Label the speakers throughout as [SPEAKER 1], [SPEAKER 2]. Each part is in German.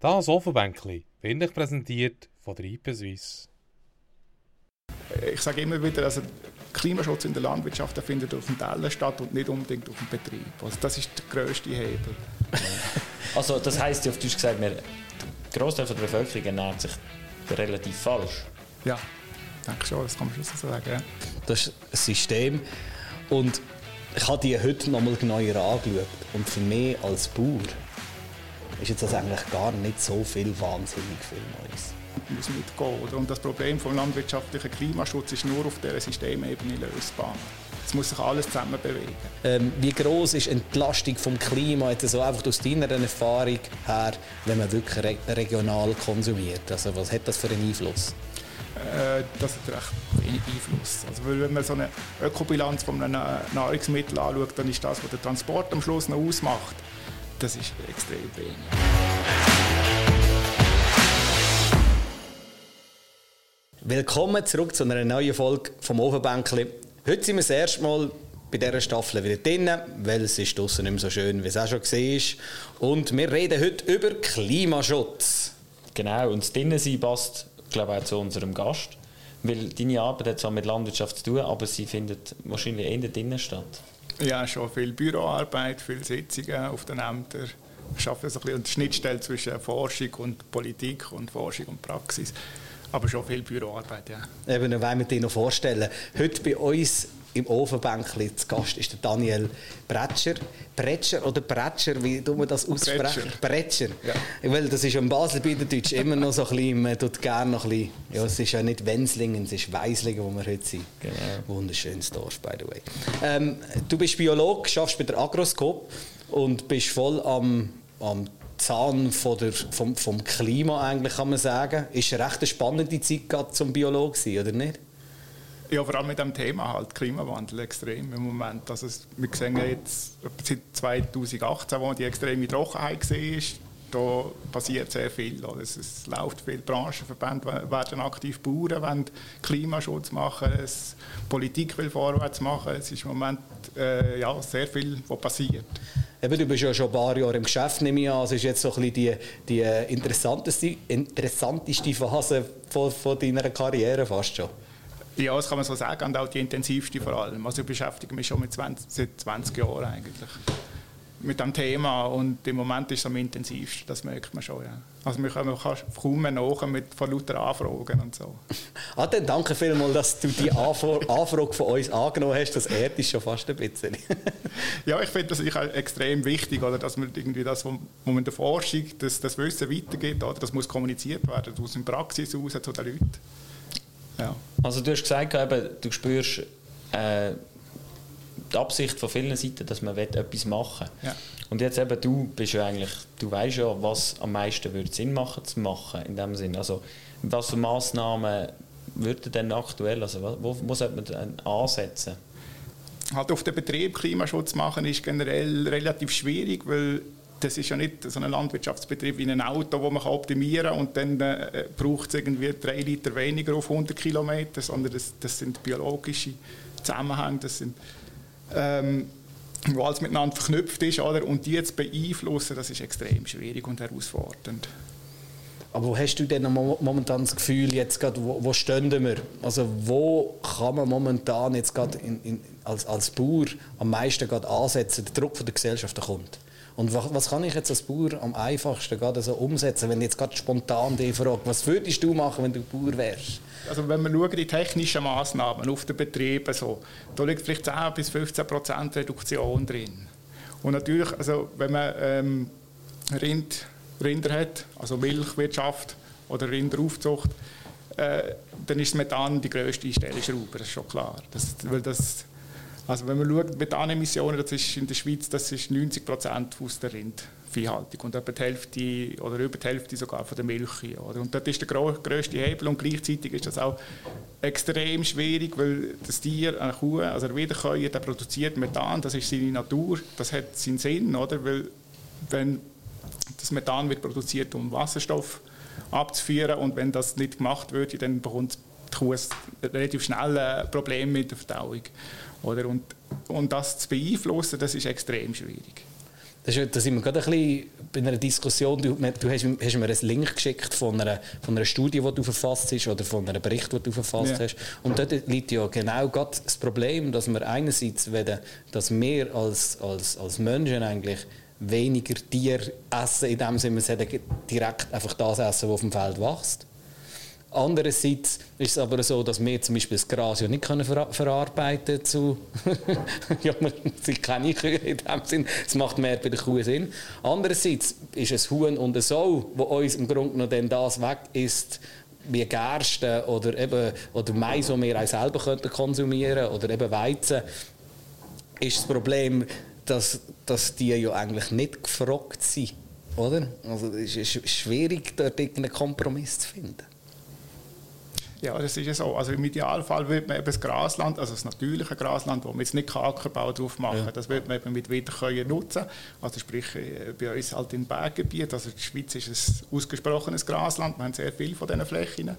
[SPEAKER 1] Das Ofenbänkli wird euch präsentiert von der IP Suisse.
[SPEAKER 2] Ich sage immer wieder, also Klimaschutz in der Landwirtschaft der findet auf dem Teller statt und nicht unbedingt auf dem Betrieb. Also das ist der grösste Hebel.
[SPEAKER 3] also das heisst auf Deutsch gesagt, der Großteil der Bevölkerung ernährt sich relativ falsch.
[SPEAKER 2] Ja, ich denke schon, das kann man schon so sagen. Ja.
[SPEAKER 4] Das ist ein System und ich habe die heute noch mal genauer angeschaut und für mich als Bauer ist jetzt das eigentlich gar nicht so viel wahnsinnig viel Neues
[SPEAKER 2] muss mitgehen. Oder? Und das Problem des landwirtschaftlichen Klimaschutzes ist nur auf dieser Systemebene lösbar. Es muss sich alles zusammen bewegen.
[SPEAKER 4] Ähm, wie groß ist die Entlastung vom Klima jetzt also einfach aus deiner Erfahrung her, wenn man wirklich re regional konsumiert? Also was hat das für einen Einfluss?
[SPEAKER 2] Äh, das hat recht wenig Einfluss. Also, wenn man so eine Ökobilanz von einem Nahrungsmittel anschaut, dann ist das, was der Transport am Schluss noch ausmacht, das ist extrem wenig.
[SPEAKER 4] Willkommen zurück zu einer neuen Folge vom Ofenbänkli. Heute sind wir das erste Mal bei dieser Staffel wieder drin, weil es ist draussen nicht mehr so schön, wie es auch schon war. Und wir reden heute über Klimaschutz.
[SPEAKER 3] Genau, und das Drinnensein passt, glaube ich, auch zu unserem Gast. Weil deine Arbeit hat zwar mit Landwirtschaft zu tun, aber sie findet wahrscheinlich eher drinnen statt.
[SPEAKER 2] Ja, schon viel Büroarbeit, viele Sitzungen auf den Ämtern. Ich arbeite so ein die Schnittstelle zwischen Forschung und Politik und Forschung und Praxis. Aber schon viel Büroarbeit, ja.
[SPEAKER 4] Eben, wollen wir dir noch vorstellen. Heute bei uns im Ofenbänkli zu Gast ist der Daniel Bretscher. Bretscher oder Bretscher, wie tun wir das aussprechen? Bretscher. Ja. Weil das ist im Baselbiederdeutsch immer noch so ein bisschen, man tut gerne noch ein bisschen, ja, es ist ja nicht Wenzlingen, es ist Weislingen, wo wir heute sind. Genau. Wunderschönes Dorf, by the way. Ähm, du bist Biolog, arbeitest bei der Agroscope und bist voll am, am Zahn von der, vom, vom Klima, eigentlich, kann man sagen. Ist eine recht spannende Zeit gerade zum Biolog oder nicht?
[SPEAKER 2] Ja, vor allem mit dem Thema halt Klimawandel extrem im Moment. Also wir sehen jetzt seit 2018, wo die extreme Trockenheit war, da passiert sehr viel. Es, es läuft viel, Branchenverbände werden aktiv Bauern, wollen Klimaschutz machen, es, Politik will vorwärts machen. Es ist im Moment äh, ja, sehr viel, was passiert.
[SPEAKER 4] Eben, du bist ja schon ein paar Jahre im Geschäft, nehme ich an. Es ist jetzt so ein bisschen die, die interessanteste, interessanteste Phase von, von deiner Karriere fast schon.
[SPEAKER 2] Ja, das kann man so sagen, und auch die intensivste vor allem. Also ich beschäftige mich schon mit 20, seit 20 Jahren eigentlich mit dem Thema und im Moment ist es am intensivsten, das merkt man schon. Ja. Also wir kommen kaum mehr nach mit von lauter Anfragen und so.
[SPEAKER 4] ah, dann danke vielmals, dass du die Anfrage von uns angenommen hast, das ehrt dich schon fast ein bisschen.
[SPEAKER 2] ja, ich finde das ist extrem wichtig, oder, dass man irgendwie das, was man in der Forschung, das, das Wissen weitergeht, oder, das muss kommuniziert werden, aus der Praxis raus zu den Leuten.
[SPEAKER 3] Ja. Also du hast gesagt, eben, du spürst äh, die Absicht von vielen Seiten, dass man etwas machen will. Ja. Und jetzt eben, du bist ja eigentlich, du weißt ja, was am meisten würde Sinn machen zu machen in dem Sinn. Also was für Massnahmen würden denn aktuell, also wo, wo sollte man denn ansetzen?
[SPEAKER 2] Halt auf den Betrieb Klimaschutz machen ist generell relativ schwierig, weil das ist ja nicht so ein Landwirtschaftsbetrieb wie ein Auto, wo man optimieren kann und dann äh, braucht es irgendwie drei Liter weniger auf 100 Kilometer, sondern das, das sind biologische Zusammenhänge, das sind ähm, wo alles miteinander verknüpft ist, oder? und die zu beeinflussen, das ist extrem schwierig und herausfordernd.
[SPEAKER 4] Aber wo hast du denn momentan das Gefühl, jetzt grad, wo, wo stehen wir? Also wo kann man momentan jetzt in, in, als, als Bauer am meisten ansetzen, der Druck von der Gesellschaft kommt? Und was, was, kann ich jetzt als Bauer am einfachsten gerade so umsetzen, wenn ich jetzt gerade spontan die frage, was würdest du machen, wenn du Bauer wärst?
[SPEAKER 2] Also wenn wir schauen, die technischen Maßnahmen auf den Betrieben, so, da liegt vielleicht 10 bis 15 Prozent Reduktion drin. Und natürlich, also wenn man ähm, Rind, Rinder hat, also Milchwirtschaft oder Rinderaufzucht, äh, dann ist Methan die grösste Stellschraube, das ist schon klar. Das, weil das also wenn man schaut, Methanemissionen, das ist in der Schweiz das ist 90 Prozent aus der Rindviehhaltung und etwa die Hälfte oder über die Hälfte sogar von der Milch. Oder? Und das ist der grösste Hebel und gleichzeitig ist das auch extrem schwierig, weil das Tier, eine Kuh, also der Wiederkäuer, der produziert Methan, das ist seine Natur, das hat seinen Sinn, oder? weil wenn das Methan wird produziert, um Wasserstoff abzuführen und wenn das nicht gemacht wird, dann bekommt die Kuh relativ schnell ein Problem mit der Verdauung. Oder? Und, und das zu beeinflussen, das ist extrem schwierig.
[SPEAKER 4] Das ist, da sind wir gerade ein bisschen bei einer Diskussion. Du, du hast, hast, mir einen Link geschickt von einer, von einer Studie, die du verfasst hast, oder von einem Bericht, den du verfasst ja. hast. Und dort liegt ja genau das Problem, dass wir einerseits wollen, dass wir als, als, als Menschen eigentlich weniger Tier essen, in dem Sinne, wir direkt einfach das essen, was auf dem Feld wächst. Andererseits ist es aber so, dass wir zum Beispiel das Gras ja nicht können ver verarbeiten zu ja, man sind keine Kühe in dem Sinn. Es macht mehr bei der Kuh Sinn. Andererseits ist es Huhn und ein Sau, wo uns im Grunde dann das weg ist, wie Gerste oder eben oder Mais, das wir auch selber könnten konsumieren oder eben Weizen, ist das Problem, dass, dass die ja eigentlich nicht gefragt sind, oder? Also es ist schwierig, dort einen Kompromiss zu finden.
[SPEAKER 2] Ja, das ist ja so. Also im Idealfall wird man eben das Grasland, also das natürliche Grasland, wo man jetzt nicht Ackerbau drauf machen ja. das wird man eben mit Wiederkäuen nutzen. Also sprich äh, bei uns halt im Berggebiet, also die Schweiz ist ein ausgesprochenes Grasland, wir haben sehr viel von diesen Flächen.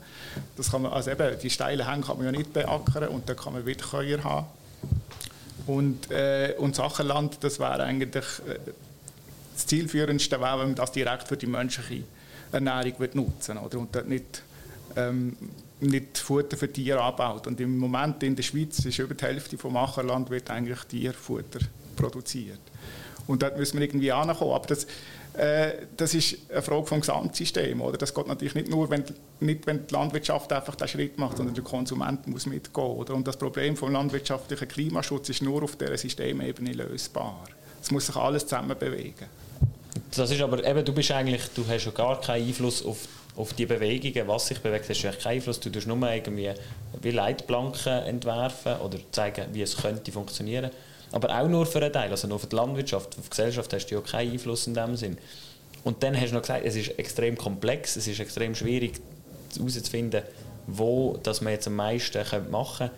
[SPEAKER 2] Das kann man, also eben, die steilen Hänge kann man ja nicht beackern und da kann man Wiederkäuer haben. Und, äh, und Sachenland, das wäre eigentlich äh, das zielführendste, wäre, wenn man das direkt für die menschliche Ernährung nutzen würde und dort nicht ähm, nicht Futter für Tiere anbaut. Und im Moment in der Schweiz ist über die Hälfte vom Ackerland wird eigentlich Tierfutter produziert. Und dort müssen wir irgendwie ankommen. Aber das, äh, das ist eine Frage vom Gesamtsystem. Oder? Das geht natürlich nicht nur, wenn, nicht, wenn die Landwirtschaft einfach den Schritt macht, sondern der Konsument muss mitgehen. Oder? Und das Problem vom landwirtschaftlichen Klimaschutz ist nur auf dieser Systemebene lösbar. Es muss sich alles zusammen bewegen.
[SPEAKER 3] Das ist aber eben, du bist eigentlich, du hast ja gar keinen Einfluss auf auf die Bewegungen, was sich bewegt, hast du eigentlich keinen Einfluss. Du tust nur irgendwie wie Leitplanken entwerfen oder zeigen, wie es könnte funktionieren. Aber auch nur für einen Teil, also nur für die Landwirtschaft, für die Gesellschaft hast du ja keinen Einfluss in dem Sinn. Und dann hast du noch gesagt, es ist extrem komplex, es ist extrem schwierig herauszufinden, wo das man jetzt am meisten machen könnte.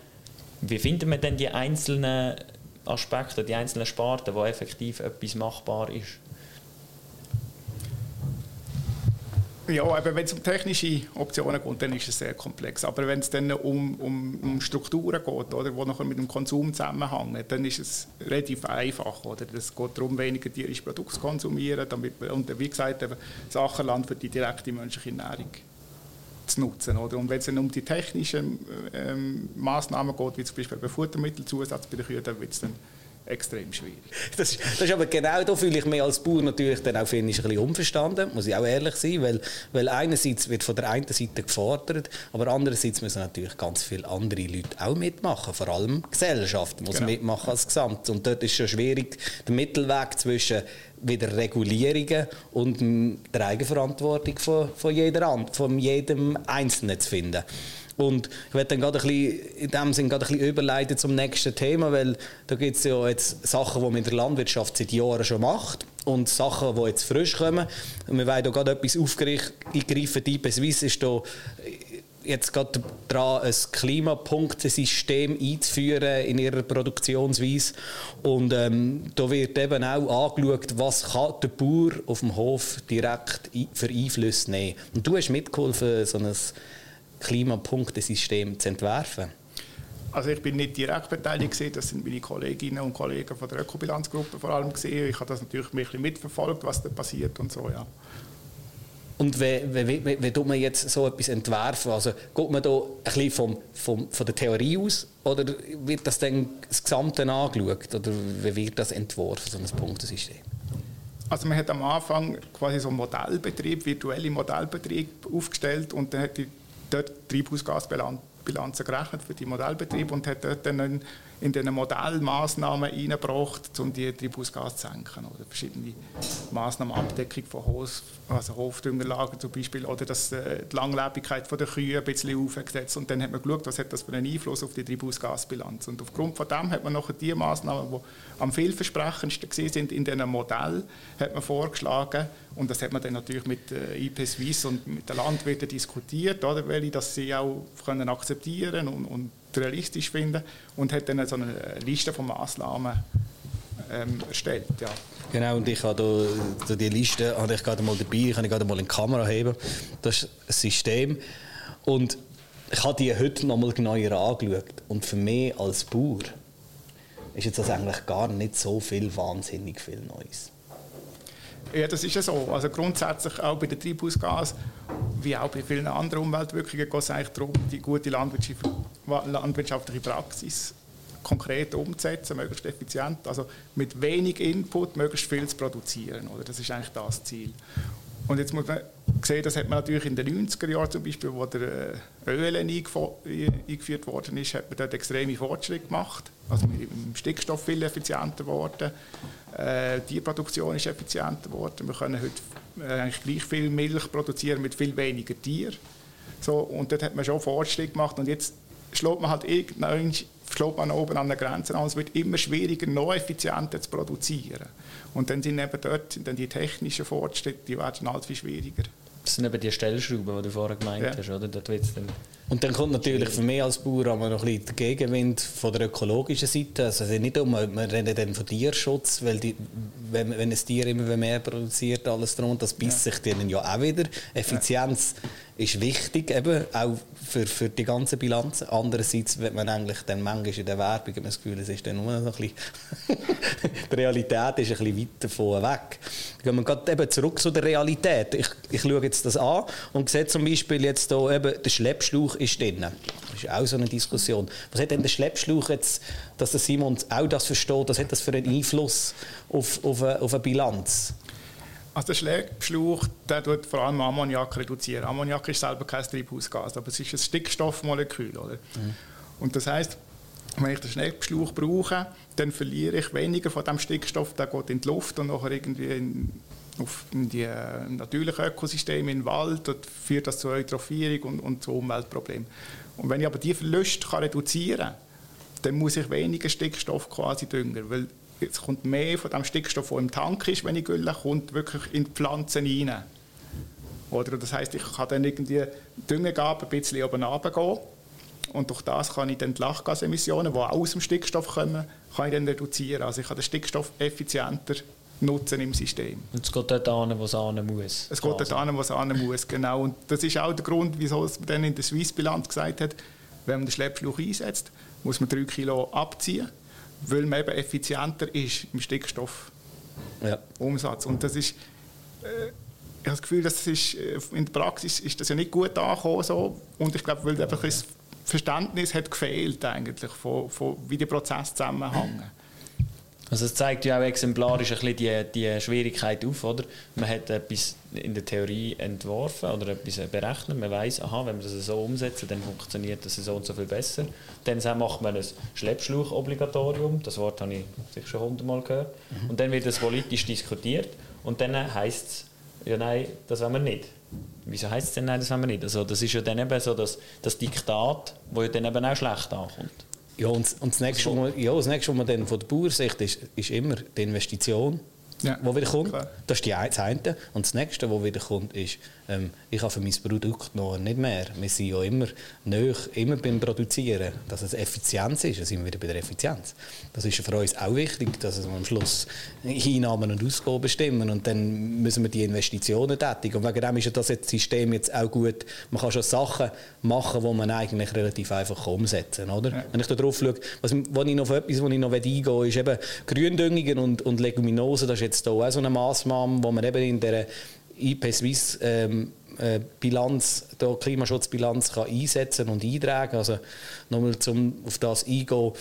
[SPEAKER 3] Wie findet man denn die einzelnen Aspekte, die einzelnen Sparten, wo effektiv etwas machbar ist?
[SPEAKER 2] Ja, wenn es um technische Optionen geht, dann ist es sehr komplex. Aber wenn es dann um, um, um Strukturen geht, oder, die nachher mit dem Konsum zusammenhängen, dann ist es relativ einfach. Es geht darum, weniger tierische Produkte zu konsumieren damit, und wie gesagt, eben Sachenland für die direkte menschliche Ernährung zu nutzen. Oder? Und wenn es dann um die technischen ähm, Massnahmen geht, wie zum Beispiel bei Futtermittelzusatz bei den Kühen, dann wird es dann extrem schwierig.
[SPEAKER 4] Das, das ist aber genau, da fühle ich mich als Bauer natürlich dann auch ein bisschen unverstanden, muss ich auch ehrlich sein, weil, weil einerseits wird von der einen Seite gefordert, aber andererseits müssen natürlich ganz viele andere Leute auch mitmachen, vor allem die Gesellschaft muss genau. mitmachen als Gesamt. Und dort ist es schon schwierig, den Mittelweg zwischen wieder Regulierungen und der Eigenverantwortung von, von, jeder, von jedem Einzelnen zu finden. Und ich werde dann gerade ein bisschen, in dem Sinne gerade ein bisschen überleiten zum nächsten Thema, weil da gibt es ja jetzt Sachen, die man in der Landwirtschaft seit Jahren schon macht und Sachen, die jetzt frisch kommen. wir wollen da gerade etwas aufgreifen. Die Swiss ist da jetzt gerade dran, ein Klimapunktesystem einzuführen in ihrer Produktionsweise. Und ähm, da wird eben auch angeschaut, was kann der Bauer auf dem Hof direkt für Einfluss nehmen. Und du hast mitgeholfen, so ein Klimapunktesystem zu entwerfen?
[SPEAKER 2] Also ich bin nicht direkt beteiligt, das sind meine Kolleginnen und Kollegen von der Ökobilanzgruppe vor allem gesehen. Ich habe das natürlich ein bisschen mitverfolgt, was da passiert und so, ja.
[SPEAKER 4] Und wie, wie, wie, wie tut man jetzt so etwas entwerfen? Also geht man da ein bisschen vom, vom, von der Theorie aus oder wird das dann das Gesamte angeschaut? Oder wie wird das entworfen, so ein Punktesystem?
[SPEAKER 2] Also man hat am Anfang quasi so einen Modellbetrieb, virtuelle Modellbetrieb aufgestellt und dann hat die dort Treibhausgasbilanzen gerechnet für die Modellbetriebe und hat dort dann in diesen Modellmaßnahmen eingebracht, um die Treibhausgase zu senken. Oder verschiedene Maßnahmen, Abdeckung von Hof, also Hofdüngerlagen zum Beispiel, oder das, äh, die Langlebigkeit der Kühe ein bisschen aufgesetzt. Und dann hat man geschaut, was hat das für einen Einfluss auf die Treibhausgasbilanz. Und aufgrund von dem hat man nachher die Maßnahmen, die am vielversprechendsten sind in diesem Modell, hat man vorgeschlagen. Und das hat man dann natürlich mit äh, IP Suisse und mit den Landwirten diskutiert, oder, welche das sie auch können akzeptieren und, und realistisch finden und hat dann so eine Liste von Massnahmen ähm, erstellt. Ja.
[SPEAKER 4] Genau, und ich habe da, die Liste habe ich gerade mal dabei, ich kann gerade mal in die Kamera heben. Das ist ein System und ich habe die heute noch mal genauer angeschaut und für mich als Bauer ist jetzt das eigentlich gar nicht so viel wahnsinnig viel Neues.
[SPEAKER 2] Ja, das ist ja so. Also grundsätzlich auch bei den Treibhausgasen, wie auch bei vielen anderen Umweltwirkungen, geht es eigentlich darum, die gute landwirtschaftliche Praxis konkret umzusetzen, möglichst effizient, also mit wenig Input möglichst viel zu produzieren. Oder? Das ist eigentlich das Ziel. Und jetzt muss man sehen, das hat man natürlich in den 90er Jahren zum Beispiel, wo der äh, ÖLN eingeführt worden ist, hat man dort extreme Fortschritte gemacht. Also im Stickstoff viel effizienter geworden. Äh, die Produktion ist effizienter geworden. Wir können heute äh, eigentlich gleich viel Milch produzieren mit viel weniger Tieren. So, und dort hat man schon Fortschritte gemacht. Und jetzt schlägt man halt irgendwann schlägt man oben an der Grenze an. Es wird immer schwieriger, noch effizienter zu produzieren. Und dann sind eben dort dann die technischen Fortschritte, die werden halt viel schwieriger.
[SPEAKER 3] Das sind eben die Stellschrauben, die du vorher gemeint ja. hast, oder? Dort wird's dann
[SPEAKER 4] und dann kommt natürlich für mich als Bauer noch ein bisschen der Gegenwind von der ökologischen Seite. Also nicht um, wir reden dann von Tierschutz, weil die, wenn, wenn ein Tier immer mehr produziert, alles drum, das beißt ja. sich denen ja auch wieder. Effizienz ja. ist wichtig, eben, auch für, für die ganze Bilanz. Andererseits wird man eigentlich dann manchmal in der Werbung das Gefühl, es ist dann nur noch ein bisschen die Realität ist ein bisschen weit davon weg. Gehen wir gerade eben zurück zu der Realität. Ich, ich schaue jetzt das an und sehe zum Beispiel jetzt hier eben den Schleppschlauch ist drin. Das ist auch so eine Diskussion. Was hat denn der Schleppschlauch jetzt, dass der Simon auch das versteht, was hat das für einen Einfluss auf, auf, eine, auf eine Bilanz?
[SPEAKER 2] Also der Schleppschlauch der tut vor allem Ammoniak reduzieren. Ammoniak ist selber kein Treibhausgas, aber es ist ein Stickstoffmolekül. Oder? Mhm. Und das heißt, wenn ich den Schleppschlauch brauche, dann verliere ich weniger von dem Stickstoff, der geht in die Luft und nachher irgendwie in, auf die äh, natürlichen Ökosysteme im Wald und führt das zu Eutrophierung und, und zu Umweltproblemen. Und wenn ich aber die Verluste kann reduzieren kann, dann muss ich weniger Stickstoff quasi düngen, weil es kommt mehr von dem Stickstoff, der im Tank ist, wenn ich gülle, kommt wirklich in die Pflanzen rein. Oder das heißt, ich kann dann irgendwie Düngegabe ein bisschen oben runtergehen und durch das kann ich dann die Lachgasemissionen, die aus dem Stickstoff kommen, kann ich dann reduzieren. Also ich kann den Stickstoff effizienter nutzen im System.
[SPEAKER 3] Und es geht dort an, wo es an muss.
[SPEAKER 2] Es geht dort an, wo es an muss, genau. Und das ist auch der Grund, wieso man dann in der Swiss-Bilanz gesagt hat, wenn man den Schleppschluch einsetzt, muss man 3 Kilo abziehen, weil man eben effizienter ist im Stickstoffumsatz. Ja. Und das ist, äh, ich habe das Gefühl, das ist, äh, in der Praxis ist das ja nicht gut angekommen. So. Und ich glaube, weil einfach das Verständnis hat gefehlt eigentlich, von, von wie die Prozesse zusammenhängen.
[SPEAKER 3] Also es zeigt ja auch exemplarisch ein bisschen die, die Schwierigkeit auf, oder? Man hat etwas in der Theorie entworfen oder etwas berechnet. Man weiß, aha, wenn wir das so umsetzen, dann funktioniert das so und so viel besser. Dann macht man ein Schleppschlauch-Obligatorium. Das Wort habe ich sicher schon hundertmal gehört. Mhm. Und dann wird das politisch diskutiert und dann heißt es, ja nein, das wollen wir nicht. Wieso heißt es denn nein, das wollen wir nicht? Also das ist ja dann eben so das, das Diktat, wo ja dann eben auch schlecht ankommt.
[SPEAKER 4] Ja, und, und das, nächste, also, was man, ja, das nächste, was man dann von der Bauersicht ist, ist immer die Investition ja, wo wieder kommt. Klar. Das ist die eine. Und das nächste, was wieder kommt, ist, ähm, ich habe für mein Produkt noch nicht mehr. Wir sind ja immer nöch, immer beim Produzieren. Dass es Effizienz ist, da sind wir wieder bei der Effizienz. Das ist für uns auch wichtig, dass wir am Schluss Einnahmen und Ausgaben bestimmen. Und dann müssen wir die Investitionen tätigen. Und wegen dem ist das System jetzt auch gut. Man kann schon Sachen machen, die man eigentlich relativ einfach umsetzen kann. Oder? Ja. Wenn ich da drauf schaue, was, was ich noch auf etwas, was ich noch eingehen will, ist eben Gründüngungen und, und Leguminosen. Das ist jetzt hier auch so eine Massnahme, wo man eben in der IP Swiss ähm, äh, Bilanz, der Klimaschutzbilanz kann einsetzen und eintragen. Also nochmal zum auf das eingehen,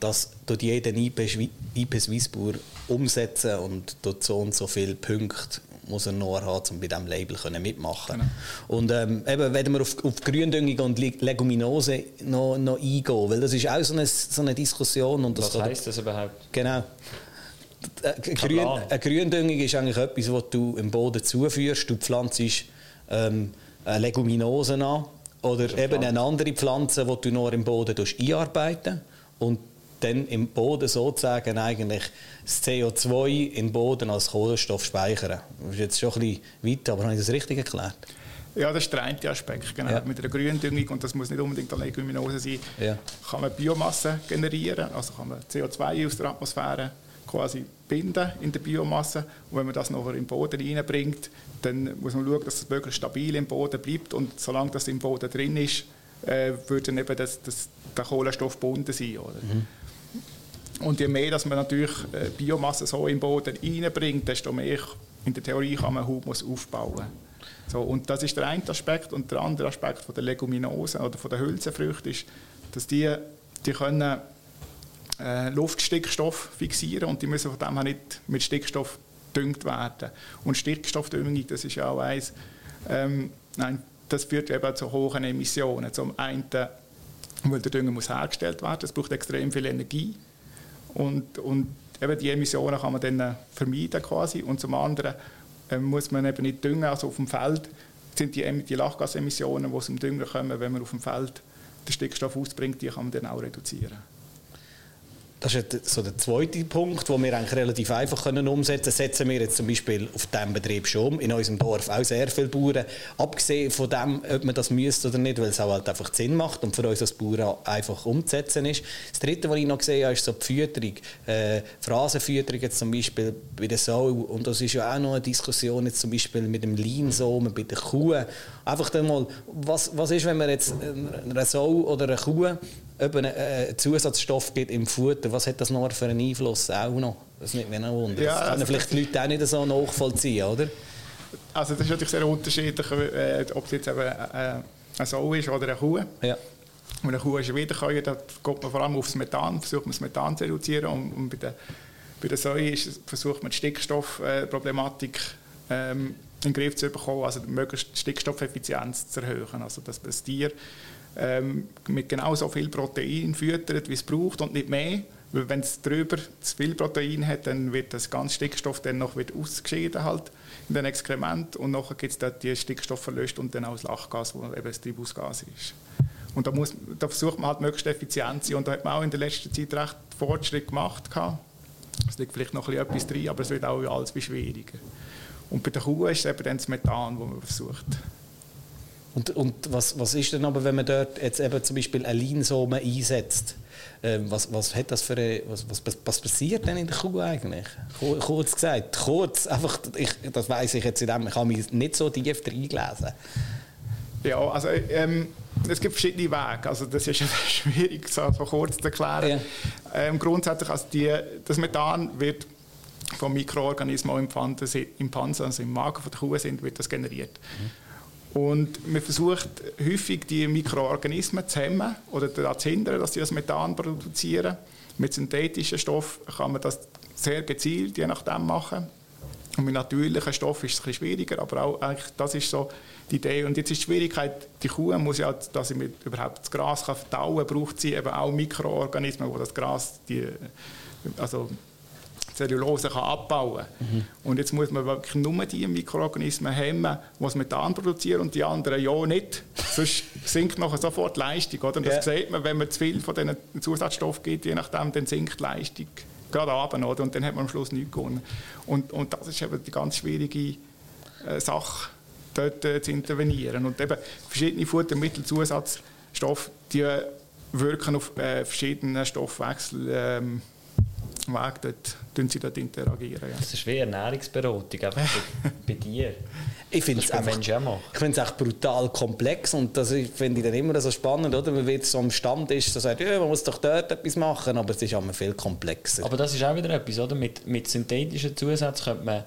[SPEAKER 4] dass dort jeden IP, IP Swissbauer umsetzen und dort so und so viele Punkte muss er noch haben, um bei diesem Label mitmachen genau. Und ähm, eben, wenn wir auf, auf Gründüngung und Leguminose noch, noch eingehen, weil das ist auch so eine, so eine Diskussion. Und
[SPEAKER 3] das Was heisst das überhaupt?
[SPEAKER 4] Genau. Eine, Grün, eine Gründüngung ist eigentlich etwas, was du im Boden zuführst. Du pflanzt ähm, Leguminosen an oder eben eine andere Pflanze, die du noch im Boden einarbeiten und dann im Boden sozusagen eigentlich das CO2 im Boden als Kohlenstoff speichern. Das ist jetzt schon ein bisschen weit, aber habe ich das richtig erklärt?
[SPEAKER 2] Ja, das ist der eine Aspekt. Genau. Ja. Mit einer Gründüngung, und das muss nicht unbedingt eine Leguminose sein, ja. kann man Biomasse generieren, also kann man CO2 aus der Atmosphäre quasi binden in der Biomasse. Und wenn man das nachher im Boden reinbringt, dann muss man schauen, dass es wirklich stabil im Boden bleibt. Und solange das im Boden drin ist, äh, würde dann eben das, das, der Kohlenstoff gebunden sein. Oder? Mhm. Und je mehr, dass man natürlich äh, Biomasse so im Boden reinbringt, desto mehr in der Theorie kann man Humus aufbauen. So, und das ist der eine Aspekt. Und der andere Aspekt von der Leguminosen oder von der Hülsenfrüchte ist, dass die, die können äh, Luftstickstoff fixieren und die müssen von dem her nicht mit Stickstoff gedüngt werden. Und Stickstoffdüngung, das ist ja auch eins, ähm, nein, das führt eben zu hohen Emissionen. Zum einen, weil der Dünger muss hergestellt werden, das braucht extrem viel Energie und, und eben die Emissionen kann man dann vermeiden quasi. Und zum anderen äh, muss man eben nicht düngen, also auf dem Feld sind die, die Lachgasemissionen, die dem Dünger kommen, wenn man auf dem Feld den Stickstoff ausbringt, die kann man dann auch reduzieren.
[SPEAKER 4] Das ist so der zweite Punkt, den wir eigentlich relativ einfach können umsetzen können. Setzen wir jetzt zum Beispiel auf diesem Betrieb schon um. In unserem Dorf auch sehr viele Bauern. Abgesehen von dem, ob man das müsste oder nicht, weil es auch halt einfach Sinn macht und für uns als Bauern einfach umzusetzen ist. Das dritte, was ich noch gesehen habe, ist so die Fütterung. Äh, Phrasenfütterung jetzt zum Beispiel bei der Sau. Und das ist ja auch noch eine Diskussion jetzt zum Beispiel mit dem Leinsamen bei den Kuhen. Einfach dann mal, was, was ist, wenn man jetzt einer Sau oder einer Kuh eben einen Zusatzstoff gibt im Futter, was hat das noch für einen Einfluss auch noch? Das nimmt mich auch Wunder. Ja, das können also vielleicht die Leute auch nicht so nachvollziehen, oder?
[SPEAKER 2] Also das ist natürlich sehr unterschiedlich, äh, ob es jetzt eben äh, eine Sau ist oder eine Kuh. Ja. Wenn eine Kuh ist Wiederkäuer, da kommt man vor allem aufs Methan, versucht man das Methan zu reduzieren und, und bei der, bei der Säue ist, versucht man die Stickstoffproblematik ähm, in den Griff zu bekommen, also möglichst Stickstoffeffizienz zu erhöhen, also dass das Tier ähm, mit genau so viel Protein füttert, wie es braucht und nicht mehr. Weil wenn es drüber zu viel Protein hat, dann wird das ganze Stickstoff dann noch wieder ausgeschieden halt in den Exkrement und nachher gibt es dann die Stickstoffverlust und dann auch das Lachgas, wo eben das Treibhausgas ist. Und da, muss, da versucht man halt möglichst effizient zu sein und da hat man auch in der letzten Zeit recht Fortschritt gemacht. Es liegt vielleicht noch etwas drin, aber es wird auch alles schwieriger. Und bei der Kuh ist es eben dann das Methan, das man versucht
[SPEAKER 4] und, und was, was ist denn aber, wenn man dort jetzt eben zum Beispiel eine Linsome einsetzt? Ähm, was, was, hat das für eine, was, was, was passiert denn in der Kuh eigentlich? Kurz gesagt, kurz, einfach, ich, das weiß ich jetzt in dem, ich habe mich nicht so tief reingelesen.
[SPEAKER 2] Ja, also ähm, es gibt verschiedene Wege. Also das ist schwierig, so, so kurz zu erklären. Ja. Ähm, grundsätzlich, also die, das Methan wird vom Mikroorganismus im, Panzer, im Panzer, also im Magen der Kuh sind, wird das generiert. Mhm. Und man versucht häufig, die Mikroorganismen zu hemmen oder daran zu hindern, dass sie das Methan produzieren. Mit synthetischen Stoffen kann man das sehr gezielt je nachdem machen. Und mit natürlichen Stoffen ist es ein schwieriger, aber auch eigentlich, das ist so die Idee. Und jetzt ist die Schwierigkeit, die Kuh muss ja, dass sie mit, überhaupt das Gras kann verdauen kann, braucht sie eben auch Mikroorganismen, die das Gras, die, also Zellulose kann abbauen kann. Mhm. Und jetzt muss man wirklich nur die Mikroorganismen hemmen, die Methan produzieren und die anderen ja nicht. Sonst sinkt nachher sofort die Leistung. Oder? Und das yeah. sieht man, wenn man zu viel von diesen Zusatzstoffen gibt, je nachdem, dann sinkt die Leistung gerade runter, oder? Und dann hat man am Schluss nichts gewonnen. Und, und das ist eben die ganz schwierige äh, Sache, dort äh, zu intervenieren. Und eben verschiedene Futtermittelzusatzstoffe, die wirken auf äh, verschiedene Stoffwechsel. Ähm, Weg dort, sie dort interagieren. Ja.
[SPEAKER 3] Das ist wie Ernährungsberatung, einfach bei, dir.
[SPEAKER 4] Ich finde es einfach brutal komplex und das finde ich dann immer so spannend, oder? Wenn man so am Stand ist, so sagt, ja, man muss doch dort etwas machen, aber es ist immer viel komplexer.
[SPEAKER 3] Aber das ist auch wieder etwas, oder? Mit, mit synthetischen Zusätzen könnte man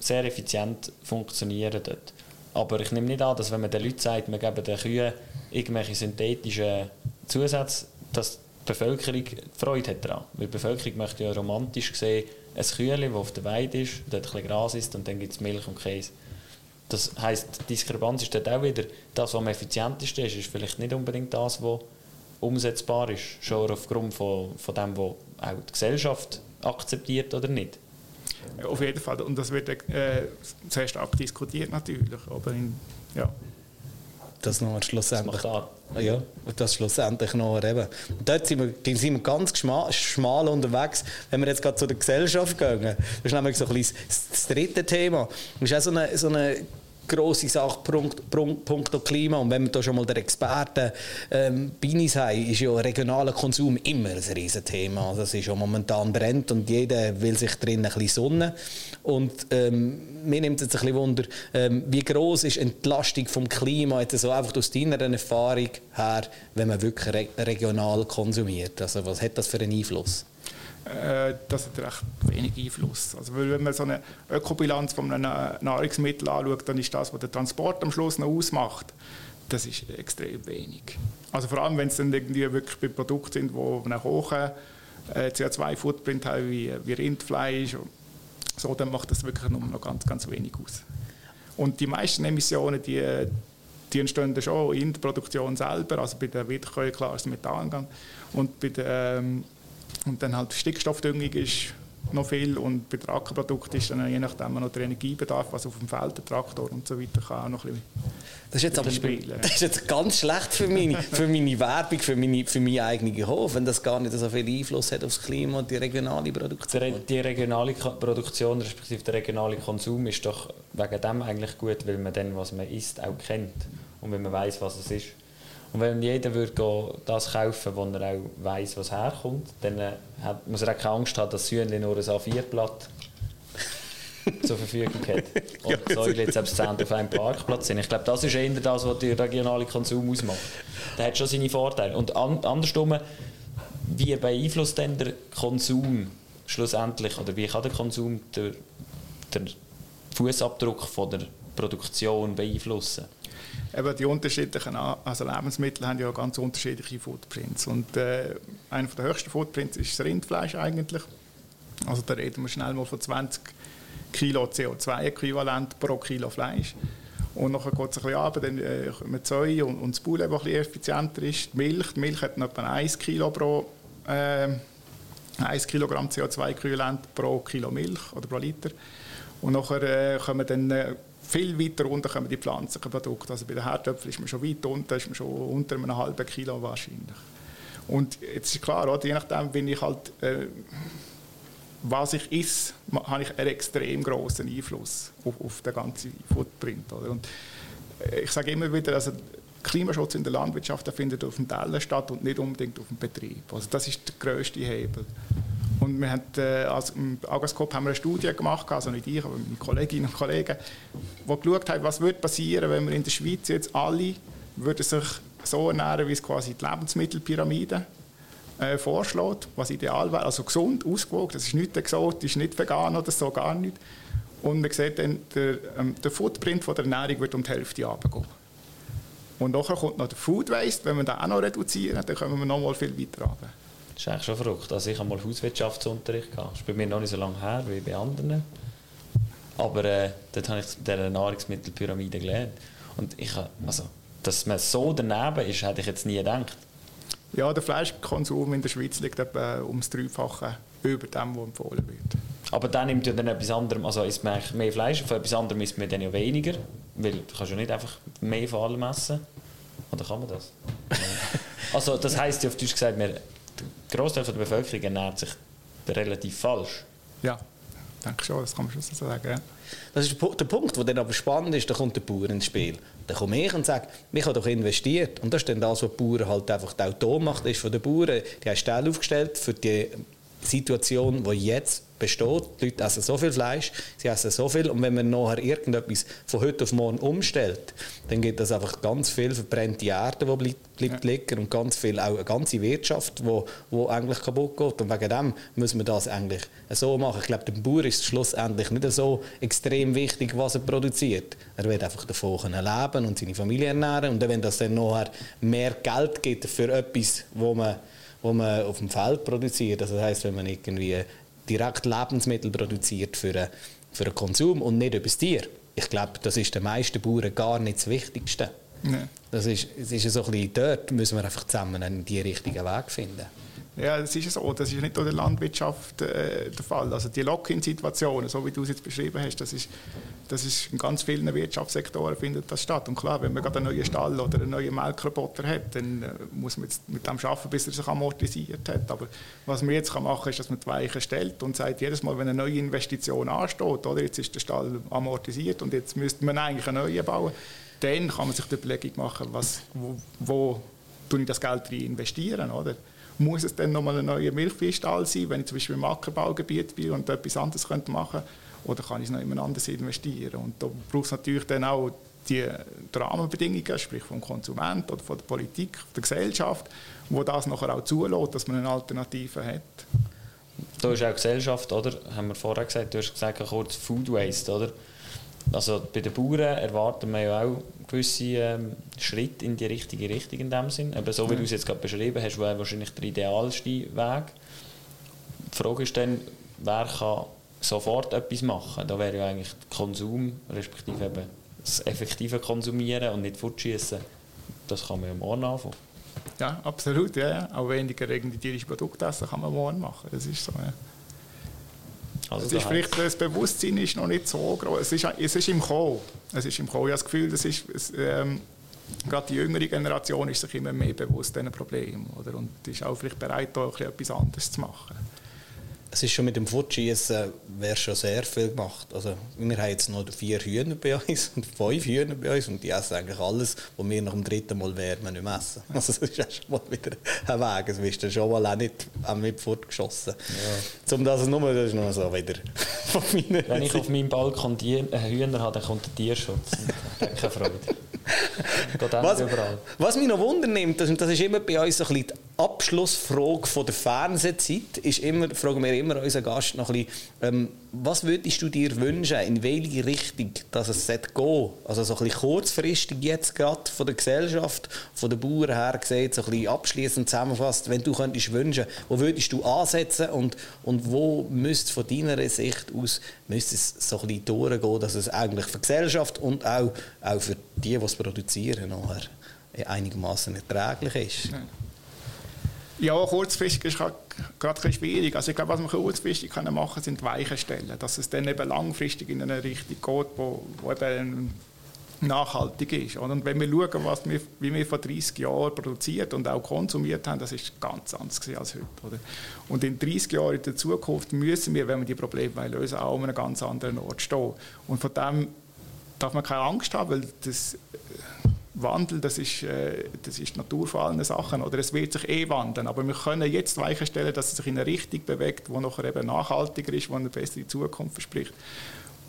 [SPEAKER 3] sehr effizient funktionieren dort. Aber ich nehme nicht an, dass wenn man den Leuten sagt, wir geben den Kühen irgendwelche synthetischen Zusätze, dass Bevölkerung Freude hat daran. Weil die Bevölkerung möchte ja romantisch sehen, ein Kühle, das auf der Weide ist, dort ein bisschen Gras ist und dann gibt es Milch und Käse. Das heisst, die Diskrepanz ist dort auch wieder, das, was am effizientesten ist, ist vielleicht nicht unbedingt das, was umsetzbar ist, schon aufgrund von, von dem, was auch die Gesellschaft akzeptiert oder nicht.
[SPEAKER 2] Auf jeden Fall, und das wird äh, sehr stark natürlich, aber in, ja
[SPEAKER 4] das noch schlussendlich. Das ja, das schlussendlich noch eben. Und dort sind wir, sind wir ganz schmal unterwegs, wenn wir jetzt gerade zu der Gesellschaft gehen. Das ist nämlich so ein bisschen das dritte Thema. Das ist auch so eine, so eine grosse Sache, Punkt, Klima. Und wenn wir da schon mal den Experten ähm, bei uns ist ja regionaler Konsum immer ein Riesenthema. Das ist ja momentan brennt und jeder will sich drin ein bisschen sonnen. Und ähm, mir nimmt es jetzt ein bisschen Wunder, ähm, wie groß ist Entlastung vom Klima jetzt so einfach aus deiner Erfahrung her, wenn man wirklich re regional konsumiert? Also was hat das für einen Einfluss?
[SPEAKER 2] Äh, das hat recht wenig Einfluss. Also wenn man so eine Ökobilanz von einem Nahrungsmittel anschaut, dann ist das, was der Transport am Schluss noch ausmacht, das ist extrem wenig. Also vor allem, wenn es dann irgendwie wirklich bei Produkten sind, die einen hohen äh, CO2-Footprint haben, wie, wie Rindfleisch, so, dann macht das wirklich nur noch ganz, ganz wenig aus. Und die meisten Emissionen, die, die entstehen schon in der Produktion selber, also bei der Wiederkäuer klar ist Methangang und bei der ähm, und dann halt Stickstoffdüngung ist noch viel und bei Trackerprodukten ist dann je nachdem noch der Energiebedarf, was auf dem Feld, der Traktor und so weiter kann auch noch ein bisschen
[SPEAKER 4] das ist jetzt aber spielen. Das ist jetzt ganz schlecht für meine, für meine Werbung, für, meine, für meinen eigenen Hof, wenn das gar nicht so viel Einfluss hat aufs Klima und die regionale Produktion.
[SPEAKER 3] Die regionale Produktion, respektive der regionale Konsum ist doch wegen dem eigentlich gut, weil man dann, was man isst, auch kennt und wenn man weiß, was es ist. Und wenn jeder würde das kaufen, wo er auch weiß, was herkommt, dann äh, hat, muss er auch keine Angst haben, dass Sühnli nur ein A4-Blatt zur Verfügung hat. Und ja, Säule jetzt selbst auf einem Parkplatz sind. Ich glaube, das ist eher das, was der regionale Konsum ausmacht. Der hat schon seine Vorteile. Und an, andersrum, wie beeinflusst denn der Konsum schlussendlich, oder wie kann der Konsum den, den Fußabdruck von der Produktion beeinflussen?
[SPEAKER 2] Eben die unterschiedlichen also Lebensmittel haben ja ganz unterschiedliche Footprints. Und äh, einer der höchsten Footprints ist das Rindfleisch eigentlich. Also da reden wir schnell mal von 20 Kilo CO2-Äquivalent pro Kilo Fleisch. Und dann geht es ein bisschen runter, dann äh, kommt Zeug und, und das Bulle, ein bisschen effizienter ist. Die Milch, die Milch hat etwa 1 Kilo pro äh, 1 Kilogramm CO2-Äquivalent pro Kilo Milch oder pro Liter. Und nachher äh, kommen dann äh, viel weiter unten kommen die pflanzlichen Produkte. Also bei den Herdöpfeln ist man schon weit unten, ist man schon unter einem halben Kilo wahrscheinlich. Und jetzt ist klar, oder, je nachdem, wenn ich halt, äh, was ich esse, habe ich einen extrem großen Einfluss auf, auf den ganzen Footprint. Oder? Und äh, ich sage immer wieder, also Klimaschutz in der Landwirtschaft der findet auf dem Teller statt und nicht unbedingt auf dem Betrieb. Also das ist der grösste Hebel. Und wir haben, also im Agascope haben wir eine Studie gemacht, also nicht ich, aber meine Kolleginnen und Kollegen, die geschaut haben, was würde passieren, wenn wir in der Schweiz jetzt alle würden sich so ernähren, wie es quasi die Lebensmittelpyramide äh, vorschlägt, was ideal wäre. Also gesund, ausgewogen, das ist nicht exotisch, nicht vegan oder so, gar nicht. Und man sieht dann, der, ähm, der Footprint von der Ernährung wird um die Hälfte runtergehen. Und nachher kommt noch der Food Waste, wenn wir den auch noch reduzieren, dann kommen wir noch mal viel weiter runter.
[SPEAKER 3] Das ist eigentlich schon verrückt. Also ich habe mal Hauswirtschaftsunterricht gehabt. Das ist bei mir noch nicht so lange her wie bei anderen. Aber äh, dort habe ich diese Nahrungsmittelpyramide gelernt. Und ich also, dass man so daneben ist, hätte ich jetzt nie gedacht.
[SPEAKER 2] Ja, der Fleischkonsum in der Schweiz liegt etwa ums Dreifache über dem, was empfohlen wird.
[SPEAKER 3] Aber dann nimmt ja dann etwas anderes, also isst man mehr Fleisch, von etwas anderem isst man dann ja weniger, weil du kannst ja nicht einfach mehr von allem essen. Oder kann man das? also das heisst ja auf Deutsch gesagt, der Großteil der Bevölkerung ernährt sich relativ falsch.
[SPEAKER 2] Ja, ich denke schon, das kann man schon so sagen. Ja.
[SPEAKER 4] Das ist der Punkt, der dann aber spannend ist, da kommt der Bauer ins Spiel. Dann komme ich und sage, ich habe doch investiert. Und das ist dann das, was die Bauern halt einfach die Automacht ist von den Bauern. Die haben Stellen aufgestellt für die Situation, die jetzt besteht. Die Leute essen so viel Fleisch, sie essen so viel. Und wenn man nachher irgendetwas von heute auf morgen umstellt, dann gibt es einfach ganz viel verbrannte Erde, die bleibt, bleibt ja. liegen und ganz viel, auch eine ganze Wirtschaft, die wo, wo eigentlich kaputt geht. Und wegen dem muss man das eigentlich so machen. Ich glaube, dem Bauer ist schlussendlich nicht so extrem wichtig, was er produziert. Er will einfach davon leben und seine Familie ernähren. Und wenn das dann nachher mehr Geld gibt für etwas, wo man wo man auf dem Feld produziert. Also das heißt, wenn man irgendwie direkt Lebensmittel produziert für, einen, für den Konsum und nicht über das Tier. Ich glaube, das ist den meisten Bauern gar nicht das Wichtigste. Nee. Das ist, es ist so ein bisschen dort müssen wir einfach zusammen einen die richtigen Weg finden.
[SPEAKER 2] Ja, das ist so. Das ist nicht nur in der Landwirtschaft äh, der Fall. Also die Lock-in-Situationen, so wie du es jetzt beschrieben hast, das ist, das ist in ganz vielen Wirtschaftssektoren findet das statt. Und klar, wenn man gerade einen neuen Stall oder einen neuen Melkroboter hat, dann äh, muss man jetzt mit dem arbeiten, bis er sich amortisiert hat. Aber was man jetzt machen kann, ist, dass man die Weichen stellt und sagt, jedes Mal, wenn eine neue Investition ansteht, oder jetzt ist der Stall amortisiert und jetzt müsste man eigentlich einen neuen bauen, dann kann man sich die Überlegung machen, was, wo, wo tue ich das Geld rein investieren, oder? Muss es dann nochmal ein neuer Milchviehstall sein, wenn ich zum Beispiel im Ackerbaugebiet bin und etwas anderes könnte machen oder kann ich es noch jemand anderes investieren? Und da braucht es natürlich dann auch die, die Rahmenbedingungen, sprich vom Konsument oder von der Politik, der Gesellschaft, wo das nachher auch zulässt, dass man eine Alternative hat.
[SPEAKER 3] da ist auch Gesellschaft, oder? Haben wir vorher gesagt, du hast gesagt, kurz Food Waste, oder? Also bei den Bauern erwarten wir ja auch gewisse ähm, Schritte in die richtige Richtung in dem Sinn. Aber so wie du es jetzt gerade beschrieben hast, wäre wahrscheinlich der idealste Weg. Die Frage ist dann, wer kann sofort etwas machen? Da wäre ja eigentlich Konsum, respektive eben das effektive Konsumieren und nicht fortschießen. Das kann man ja morgen anfangen.
[SPEAKER 2] Ja, absolut. Ja, ja. Auch weniger irgendwie tierische Produkte essen kann man morgen machen. Das ist so. Ja. Also es ist vielleicht, das Bewusstsein ist noch nicht so groß. Es ist, es ist im Kommen. Es ist im Kommen. Ich habe das Gefühl, das ist, es, ähm, gerade die jüngere Generation ist sich immer mehr bewusst diesen Problemen. Oder? Und ist auch vielleicht bereit, da etwas anderes zu machen
[SPEAKER 4] es ist schon mit dem Futschießen wäre schon sehr viel gemacht. Also wir haben jetzt noch vier Hühner bei uns und fünf Hühner bei uns und die essen eigentlich alles, was wir nach dem dritten Mal werden nicht mehr essen. Also das ist schon mal wieder ein Weg. Es wirst du schon mal auch nicht auch mit fortgeschossen. Ja. Zum das nur, das ist noch so wieder
[SPEAKER 3] von Wenn ich auf meinem Balkon die äh, Hühner habe, dann kommt der Tierschutz. Keine Freude.
[SPEAKER 4] was, was mich noch wundernimmt, und das ist immer bei uns so ein bisschen Abschlussfrage von der Fernsehzeit, ist immer, fragen wir immer unseren Gast noch ein bisschen, ähm, was würdest du dir wünschen, in welche Richtung dass es gehen sollte? Also so ein bisschen kurzfristig jetzt gerade von der Gesellschaft, von den Bauern her gesehen, so ein bisschen abschließend zusammenfasst, wenn du könntest wünschen, wo würdest du ansetzen und, und wo müsste von deiner Sicht aus müsste es so ein bisschen durchgehen, dass es eigentlich für die Gesellschaft und auch, auch für die, die es produzieren, nachher einigermaßen erträglich ist?
[SPEAKER 2] Ja, kurzfristig ist gerade ein schwierig. Also ich glaube, was man kurzfristig machen kann, sind Weichen stellen, dass es dann eben langfristig in eine Richtung geht, wo, wo eben nachhaltig ist. Und wenn wir schauen, was wir, wie wir vor 30 Jahren produziert und auch konsumiert haben, das ist ganz anders als heute. Oder? Und in 30 Jahren in der Zukunft müssen wir, wenn wir die Probleme lösen, auch an einem ganz anderen Ort stehen. Und von dem darf man keine Angst haben, weil das Wandel, das ist, äh, das ist die Natur von allen Sachen, oder es wird sich eh wandeln, aber wir können jetzt Weichen stellen, dass es sich in eine Richtung bewegt, die nachher eben nachhaltiger ist, die eine bessere Zukunft verspricht.